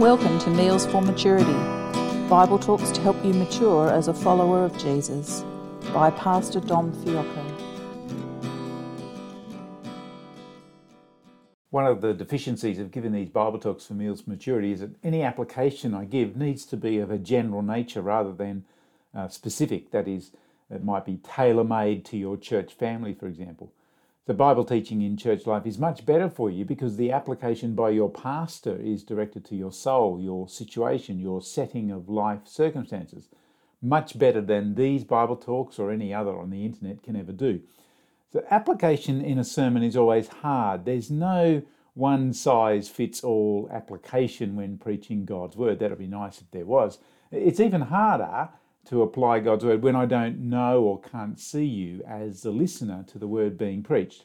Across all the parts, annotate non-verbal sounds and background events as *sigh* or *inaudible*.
Welcome to Meals for Maturity, Bible talks to help you mature as a follower of Jesus by Pastor Dom Fiocco. One of the deficiencies of giving these Bible talks for Meals for Maturity is that any application I give needs to be of a general nature rather than uh, specific. That is, it might be tailor made to your church family, for example. The Bible teaching in church life is much better for you because the application by your pastor is directed to your soul, your situation, your setting of life circumstances. Much better than these Bible talks or any other on the internet can ever do. So, application in a sermon is always hard. There's no one size fits all application when preaching God's word. That'd be nice if there was. It's even harder to apply God's word when I don't know or can't see you as the listener to the word being preached.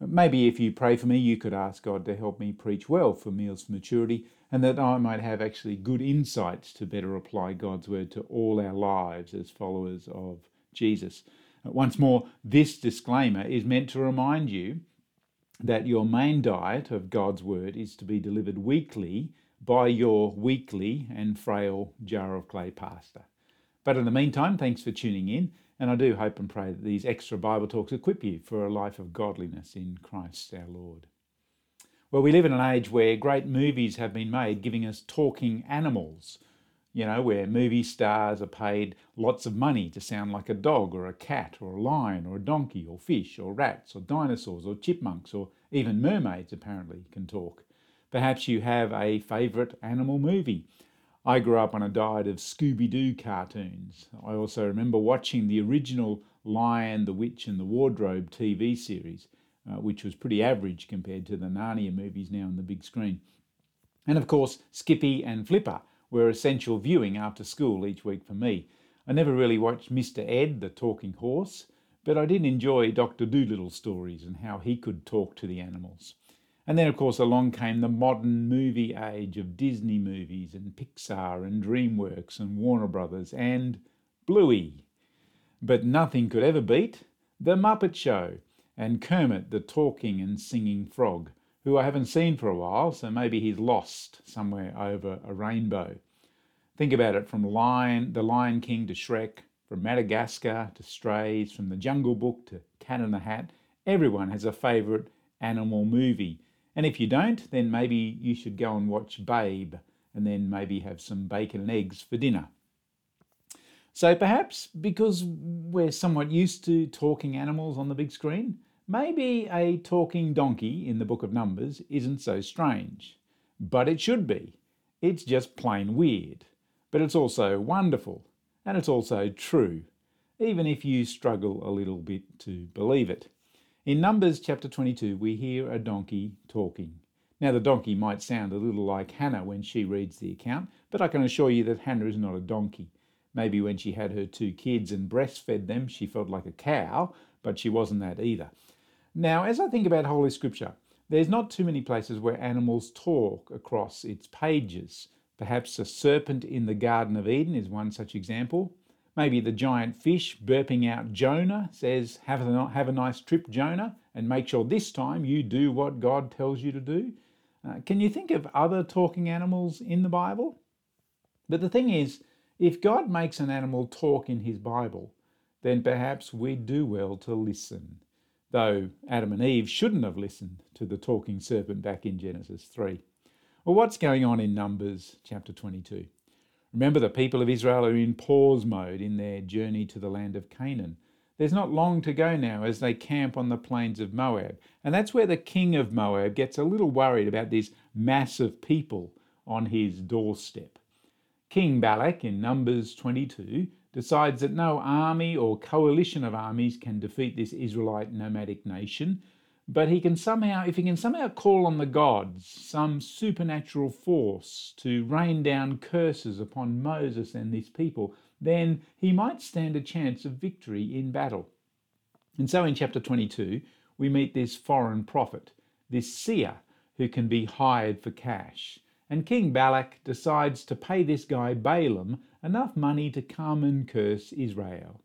Maybe if you pray for me, you could ask God to help me preach well for Meals for Maturity and that I might have actually good insights to better apply God's word to all our lives as followers of Jesus. Once more, this disclaimer is meant to remind you that your main diet of God's word is to be delivered weekly by your weakly and frail jar of clay pastor. But in the meantime, thanks for tuning in, and I do hope and pray that these extra Bible talks equip you for a life of godliness in Christ our Lord. Well, we live in an age where great movies have been made giving us talking animals, you know, where movie stars are paid lots of money to sound like a dog or a cat or a lion or a donkey or fish or rats or dinosaurs or chipmunks or even mermaids apparently can talk. Perhaps you have a favourite animal movie I grew up on a diet of Scooby Doo cartoons. I also remember watching the original Lion, the Witch, and the Wardrobe TV series, uh, which was pretty average compared to the Narnia movies now on the big screen. And of course, Skippy and Flipper were essential viewing after school each week for me. I never really watched Mr. Ed, the talking horse, but I did enjoy Dr. Dolittle stories and how he could talk to the animals. And then, of course, along came the modern movie age of Disney movies and Pixar and DreamWorks and Warner Brothers and Bluey. But nothing could ever beat The Muppet Show and Kermit the talking and singing frog, who I haven't seen for a while, so maybe he's lost somewhere over a rainbow. Think about it from Lion, The Lion King to Shrek, from Madagascar to Strays, from The Jungle Book to Cat in the Hat. Everyone has a favourite animal movie and if you don't, then maybe you should go and watch Babe and then maybe have some bacon and eggs for dinner. So perhaps because we're somewhat used to talking animals on the big screen, maybe a talking donkey in the book of Numbers isn't so strange. But it should be. It's just plain weird. But it's also wonderful. And it's also true, even if you struggle a little bit to believe it. In Numbers chapter 22, we hear a donkey talking. Now, the donkey might sound a little like Hannah when she reads the account, but I can assure you that Hannah is not a donkey. Maybe when she had her two kids and breastfed them, she felt like a cow, but she wasn't that either. Now, as I think about Holy Scripture, there's not too many places where animals talk across its pages. Perhaps a serpent in the Garden of Eden is one such example. Maybe the giant fish burping out Jonah says, have a, have a nice trip, Jonah, and make sure this time you do what God tells you to do. Uh, can you think of other talking animals in the Bible? But the thing is, if God makes an animal talk in his Bible, then perhaps we do well to listen. Though Adam and Eve shouldn't have listened to the talking serpent back in Genesis 3. Well, what's going on in Numbers chapter 22? Remember, the people of Israel are in pause mode in their journey to the land of Canaan. There's not long to go now as they camp on the plains of Moab. And that's where the king of Moab gets a little worried about this mass of people on his doorstep. King Balak in Numbers 22 decides that no army or coalition of armies can defeat this Israelite nomadic nation, but he can somehow, if he can somehow call on the gods, some supernatural force to rain down curses upon Moses and this people, then he might stand a chance of victory in battle. And so in chapter 22, we meet this foreign prophet, this seer, who can be hired for cash. And King Balak decides to pay this guy Balaam enough money to come and curse Israel.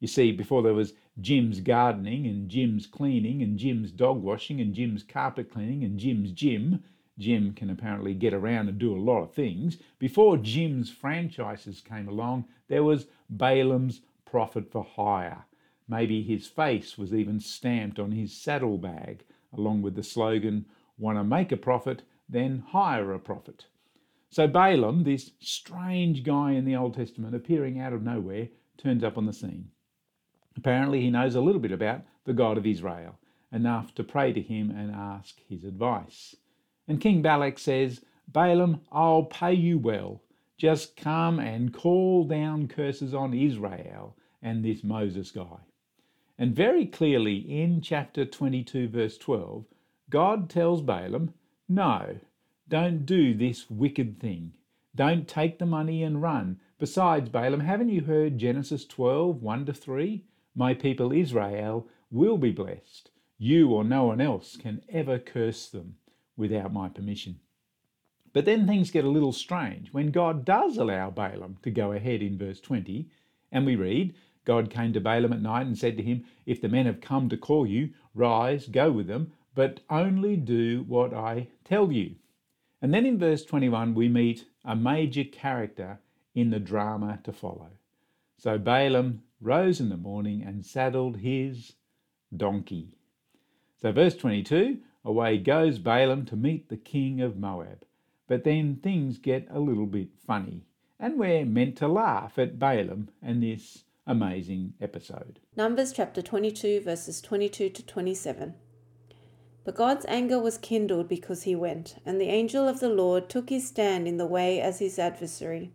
You see, before there was Jim's gardening and Jim's cleaning and Jim's dog washing and Jim's carpet cleaning and Jim's gym, Jim can apparently get around and do a lot of things. Before Jim's franchises came along, there was Balaam's prophet for hire. Maybe his face was even stamped on his saddlebag, along with the slogan, Want to make a profit, then hire a prophet. So Balaam, this strange guy in the Old Testament appearing out of nowhere, turns up on the scene. Apparently, he knows a little bit about the God of Israel, enough to pray to him and ask his advice. And King Balak says, Balaam, I'll pay you well. Just come and call down curses on Israel and this Moses guy. And very clearly in chapter 22, verse 12, God tells Balaam, No, don't do this wicked thing. Don't take the money and run. Besides, Balaam, haven't you heard Genesis 12, 1 to 3? My people Israel will be blessed. You or no one else can ever curse them without my permission. But then things get a little strange when God does allow Balaam to go ahead in verse 20, and we read, God came to Balaam at night and said to him, If the men have come to call you, rise, go with them, but only do what I tell you. And then in verse 21, we meet a major character in the drama to follow. So Balaam rose in the morning and saddled his donkey. So, verse 22 away goes Balaam to meet the king of Moab. But then things get a little bit funny, and we're meant to laugh at Balaam and this amazing episode. Numbers chapter 22, verses 22 to 27. But God's anger was kindled because he went, and the angel of the Lord took his stand in the way as his adversary.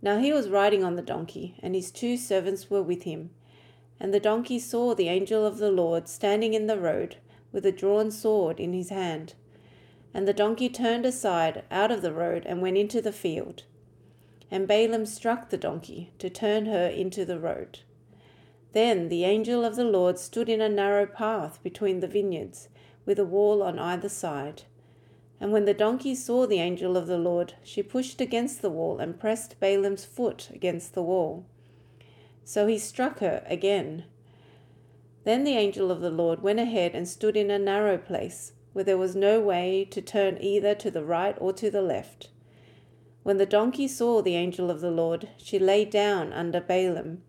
Now he was riding on the donkey, and his two servants were with him. And the donkey saw the angel of the Lord standing in the road, with a drawn sword in his hand. And the donkey turned aside out of the road and went into the field. And Balaam struck the donkey to turn her into the road. Then the angel of the Lord stood in a narrow path between the vineyards with a wall on either side. And when the donkey saw the angel of the Lord, she pushed against the wall and pressed Balaam's foot against the wall. So he struck her again. Then the angel of the Lord went ahead and stood in a narrow place, where there was no way to turn either to the right or to the left. When the donkey saw the angel of the Lord, she lay down under Balaam.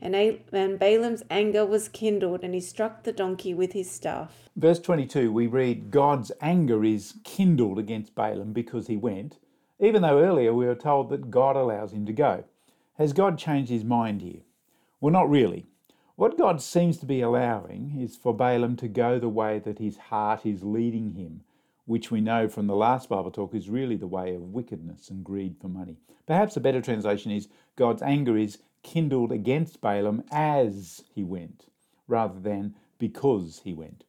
And, and Balaam's anger was kindled, and he struck the donkey with his staff. Verse 22, we read, God's anger is kindled against Balaam because he went, even though earlier we were told that God allows him to go. Has God changed his mind here? Well, not really. What God seems to be allowing is for Balaam to go the way that his heart is leading him, which we know from the last Bible talk is really the way of wickedness and greed for money. Perhaps a better translation is God's anger is kindled against Balaam as he went, rather than because he went.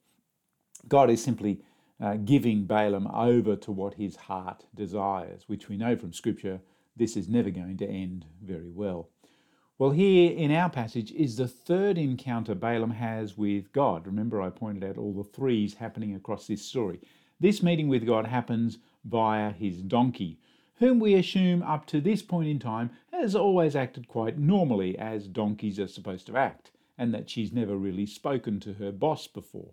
God is simply uh, giving Balaam over to what his heart desires, which we know from Scripture this is never going to end very well. Well, here in our passage is the third encounter Balaam has with God. Remember, I pointed out all the threes happening across this story. This meeting with God happens via his donkey, whom we assume up to this point in time has always acted quite normally as donkeys are supposed to act, and that she's never really spoken to her boss before.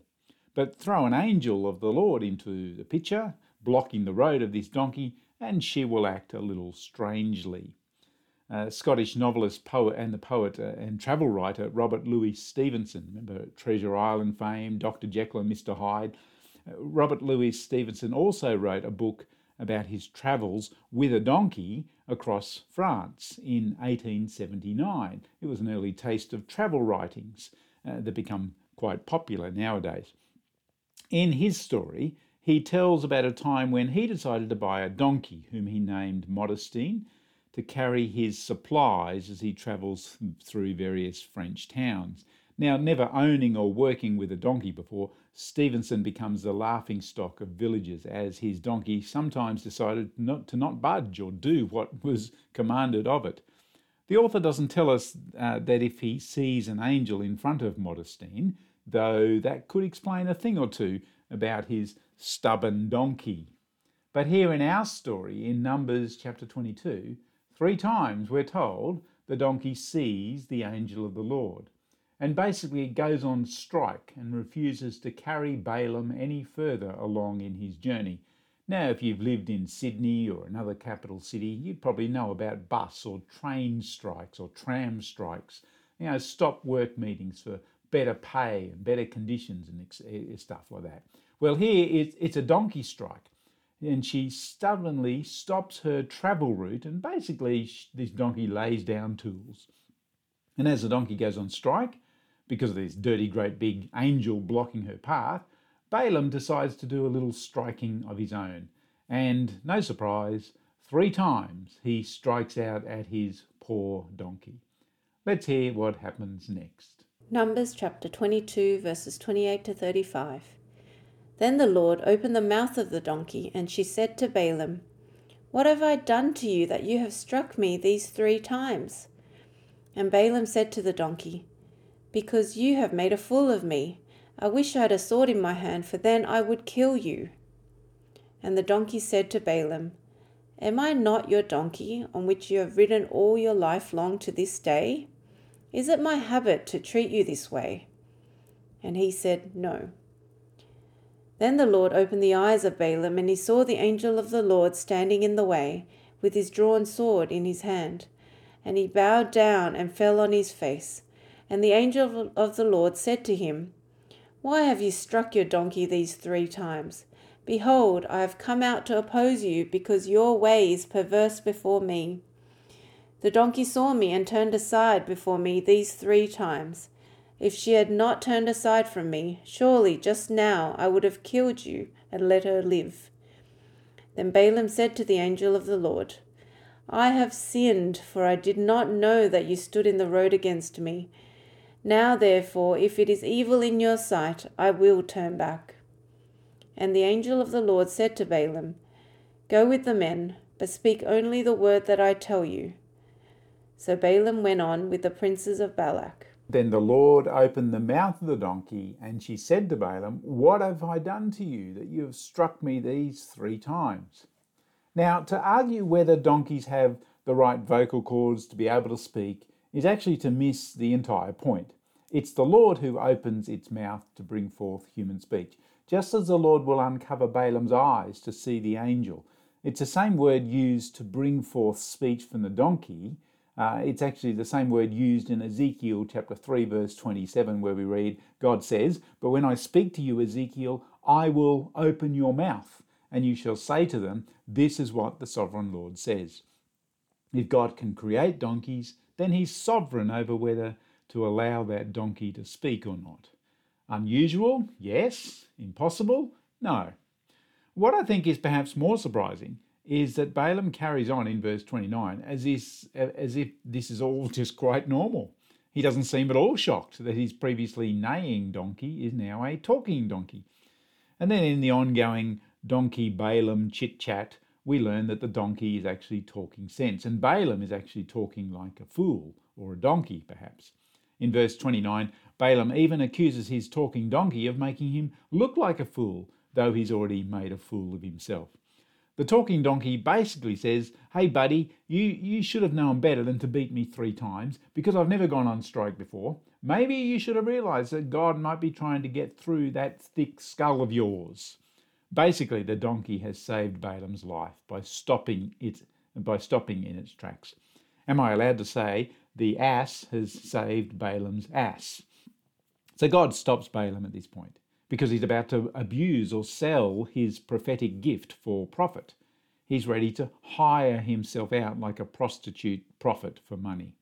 But throw an angel of the Lord into the picture, blocking the road of this donkey, and she will act a little strangely. Uh, Scottish novelist, poet, and the poet uh, and travel writer Robert Louis Stevenson, remember Treasure Island fame, Dr. Jekyll and Mr. Hyde. Uh, Robert Louis Stevenson also wrote a book about his travels with a donkey across France in 1879. It was an early taste of travel writings uh, that become quite popular nowadays. In his story, he tells about a time when he decided to buy a donkey, whom he named Modestine, to carry his supplies as he travels through various French towns. Now, never owning or working with a donkey before, Stevenson becomes the laughing stock of villagers as his donkey sometimes decided not to not budge or do what was commanded of it. The author doesn't tell us uh, that if he sees an angel in front of Modestine, though that could explain a thing or two about his stubborn donkey. But here in our story, in Numbers chapter 22, three times we're told the donkey sees the angel of the Lord. And basically, goes on strike and refuses to carry Balaam any further along in his journey. Now, if you've lived in Sydney or another capital city, you'd probably know about bus or train strikes or tram strikes, you know, stop work meetings for better pay and better conditions and stuff like that. Well, here it's a donkey strike. And she stubbornly stops her travel route, and basically, this donkey lays down tools. And as the donkey goes on strike, because of this dirty, great big angel blocking her path, Balaam decides to do a little striking of his own. And no surprise, three times he strikes out at his poor donkey. Let's hear what happens next. Numbers chapter 22, verses 28 to 35. Then the Lord opened the mouth of the donkey, and she said to Balaam, What have I done to you that you have struck me these three times? And Balaam said to the donkey, Because you have made a fool of me. I wish I had a sword in my hand, for then I would kill you. And the donkey said to Balaam, Am I not your donkey, on which you have ridden all your life long to this day? Is it my habit to treat you this way? And he said, No. Then the Lord opened the eyes of Balaam, and he saw the angel of the Lord standing in the way, with his drawn sword in his hand. And he bowed down and fell on his face. And the angel of the Lord said to him, why have you struck your donkey these three times? Behold, I have come out to oppose you, because your way is perverse before me. The donkey saw me and turned aside before me these three times. If she had not turned aside from me, surely just now I would have killed you and let her live. Then Balaam said to the angel of the Lord, I have sinned, for I did not know that you stood in the road against me. Now, therefore, if it is evil in your sight, I will turn back. And the angel of the Lord said to Balaam, Go with the men, but speak only the word that I tell you. So Balaam went on with the princes of Balak. Then the Lord opened the mouth of the donkey, and she said to Balaam, What have I done to you that you have struck me these three times? Now, to argue whether donkeys have the right vocal cords to be able to speak is actually to miss the entire point. It's the Lord who opens its mouth to bring forth human speech, just as the Lord will uncover Balaam's eyes to see the angel. It's the same word used to bring forth speech from the donkey. Uh, it's actually the same word used in Ezekiel chapter 3, verse 27, where we read, God says, But when I speak to you, Ezekiel, I will open your mouth, and you shall say to them, This is what the sovereign Lord says. If God can create donkeys, then he's sovereign over whether to allow that donkey to speak or not. Unusual? Yes. Impossible? No. What I think is perhaps more surprising is that Balaam carries on in verse 29 as, is, as if this is all *laughs* just quite normal. He doesn't seem at all shocked that his previously neighing donkey is now a talking donkey. And then in the ongoing donkey Balaam chit chat, we learn that the donkey is actually talking sense, and Balaam is actually talking like a fool, or a donkey perhaps. In verse 29, Balaam even accuses his talking donkey of making him look like a fool, though he's already made a fool of himself. The talking donkey basically says, Hey, buddy, you, you should have known better than to beat me three times because I've never gone on strike before. Maybe you should have realized that God might be trying to get through that thick skull of yours. Basically, the donkey has saved Balaam's life by stopping it by stopping in its tracks. Am I allowed to say the ass has saved Balaam's ass. So God stops Balaam at this point because he's about to abuse or sell his prophetic gift for profit. He's ready to hire himself out like a prostitute prophet for money.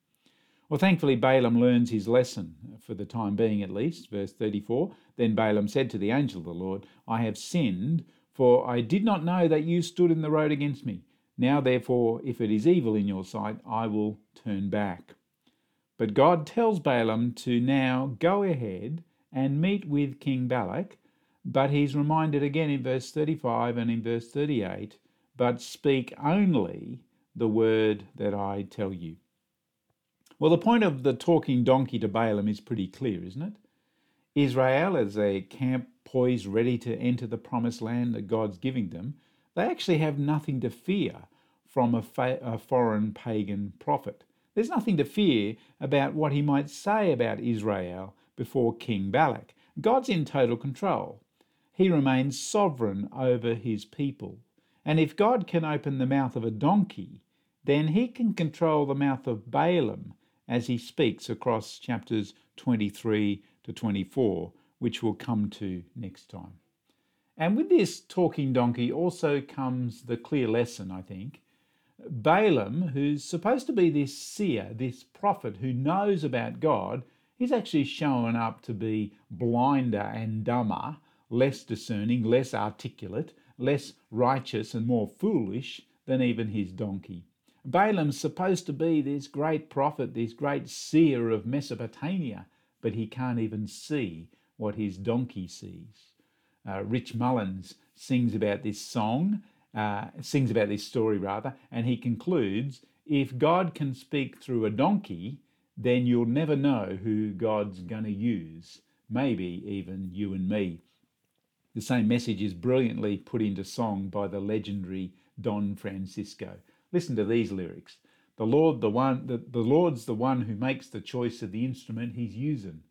Well, thankfully, Balaam learns his lesson, for the time being at least. Verse 34 Then Balaam said to the angel of the Lord, I have sinned, for I did not know that you stood in the road against me. Now, therefore, if it is evil in your sight, I will turn back. But God tells Balaam to now go ahead and meet with King Balak, but he's reminded again in verse 35 and in verse 38 but speak only the word that I tell you. Well, the point of the talking donkey to Balaam is pretty clear, isn't it? Israel, as a camp poised ready to enter the promised land that God's giving them, they actually have nothing to fear from a, fa- a foreign pagan prophet. There's nothing to fear about what he might say about Israel before King Balak. God's in total control. He remains sovereign over his people. And if God can open the mouth of a donkey, then he can control the mouth of Balaam as he speaks across chapters 23 to 24, which we'll come to next time. And with this talking donkey also comes the clear lesson, I think. Balaam, who's supposed to be this seer, this prophet who knows about God, he's actually shown up to be blinder and dumber, less discerning, less articulate, less righteous, and more foolish than even his donkey. Balaam's supposed to be this great prophet, this great seer of Mesopotamia, but he can't even see what his donkey sees. Uh, Rich Mullins sings about this song, uh, sings about this story rather, and he concludes if God can speak through a donkey, then you'll never know who God's going to use, maybe even you and me. The same message is brilliantly put into song by the legendary Don Francisco. Listen to these lyrics. The Lord, the one, the, the Lord's the one who makes the choice of the instrument he's using.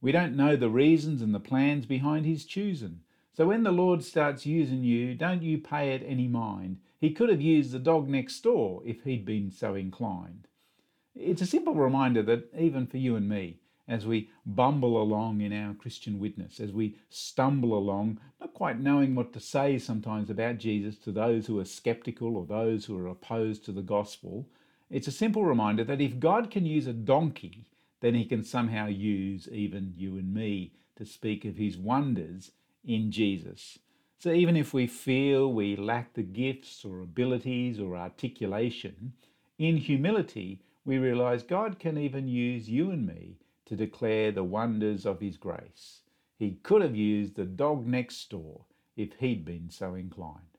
We don't know the reasons and the plans behind his choosing. So when the Lord starts using you, don't you pay it any mind. He could have used the dog next door if he'd been so inclined. It's a simple reminder that even for you and me, as we bumble along in our Christian witness, as we stumble along, not quite knowing what to say sometimes about Jesus to those who are skeptical or those who are opposed to the gospel, it's a simple reminder that if God can use a donkey, then he can somehow use even you and me to speak of his wonders in Jesus. So even if we feel we lack the gifts or abilities or articulation, in humility, we realize God can even use you and me to declare the wonders of His grace. He could have used the dog next door if he'd been so inclined.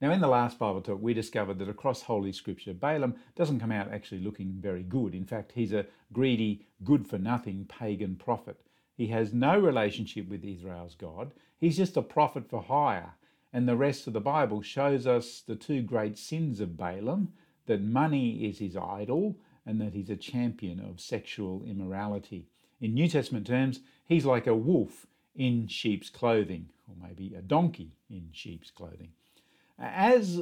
Now, in the last Bible talk, we discovered that across Holy Scripture, Balaam doesn't come out actually looking very good. In fact, he's a greedy, good for nothing pagan prophet. He has no relationship with Israel's God. He's just a prophet for hire. And the rest of the Bible shows us the two great sins of Balaam that money is his idol and that he's a champion of sexual immorality. In New Testament terms, he's like a wolf in sheep's clothing, or maybe a donkey in sheep's clothing. As,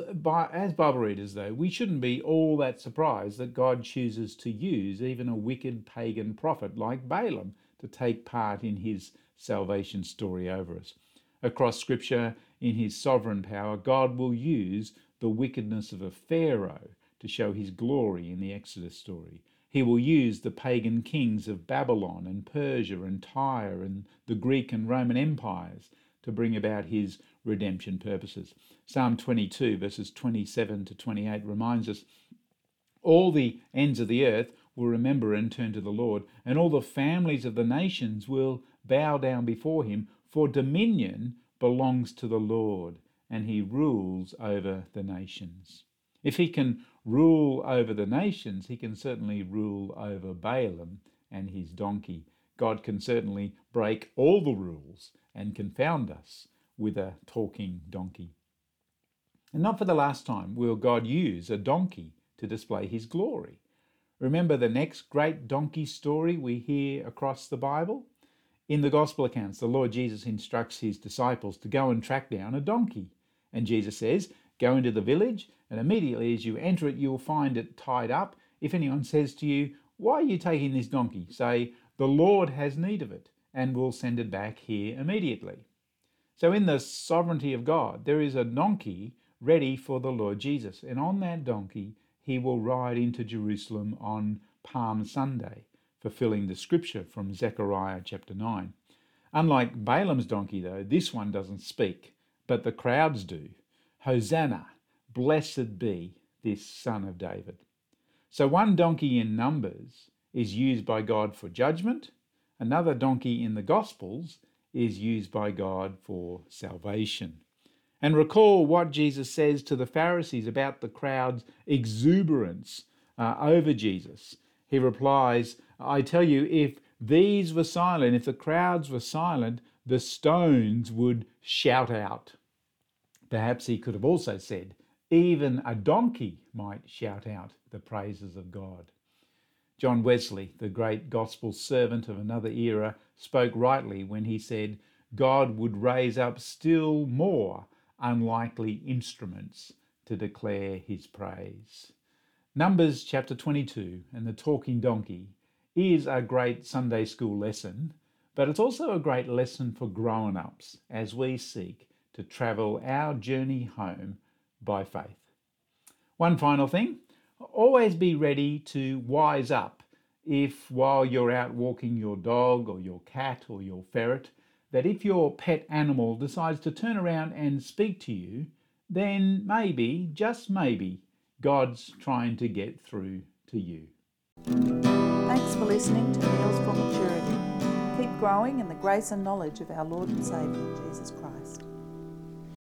as Bible readers, though, we shouldn't be all that surprised that God chooses to use even a wicked pagan prophet like Balaam to take part in his salvation story over us. Across Scripture, in his sovereign power, God will use the wickedness of a Pharaoh to show his glory in the Exodus story. He will use the pagan kings of Babylon and Persia and Tyre and the Greek and Roman empires to bring about his redemption purposes. Psalm 22, verses 27 to 28, reminds us all the ends of the earth will remember and turn to the Lord, and all the families of the nations will bow down before him, for dominion belongs to the Lord, and he rules over the nations. If he can rule over the nations, he can certainly rule over Balaam and his donkey. God can certainly break all the rules and confound us with a talking donkey. And not for the last time will God use a donkey to display his glory. Remember the next great donkey story we hear across the Bible? In the Gospel accounts, the Lord Jesus instructs his disciples to go and track down a donkey. And Jesus says, Go into the village, and immediately as you enter it, you will find it tied up. If anyone says to you, Why are you taking this donkey? Say, The Lord has need of it, and will send it back here immediately. So, in the sovereignty of God, there is a donkey ready for the Lord Jesus, and on that donkey, he will ride into Jerusalem on Palm Sunday, fulfilling the scripture from Zechariah chapter 9. Unlike Balaam's donkey, though, this one doesn't speak, but the crowds do. Hosanna, blessed be this son of David. So one donkey in Numbers is used by God for judgment, another donkey in the Gospels is used by God for salvation. And recall what Jesus says to the Pharisees about the crowd's exuberance uh, over Jesus. He replies, I tell you, if these were silent, if the crowds were silent, the stones would shout out. Perhaps he could have also said, even a donkey might shout out the praises of God. John Wesley, the great gospel servant of another era, spoke rightly when he said, God would raise up still more unlikely instruments to declare his praise. Numbers chapter 22 and the talking donkey is a great Sunday school lesson, but it's also a great lesson for grown ups as we seek to travel our journey home by faith. One final thing always be ready to wise up if, while you're out walking your dog or your cat or your ferret, that if your pet animal decides to turn around and speak to you, then maybe, just maybe, God's trying to get through to you. Thanks for listening to Meals for Maturity. Keep growing in the grace and knowledge of our Lord and Saviour, Jesus Christ.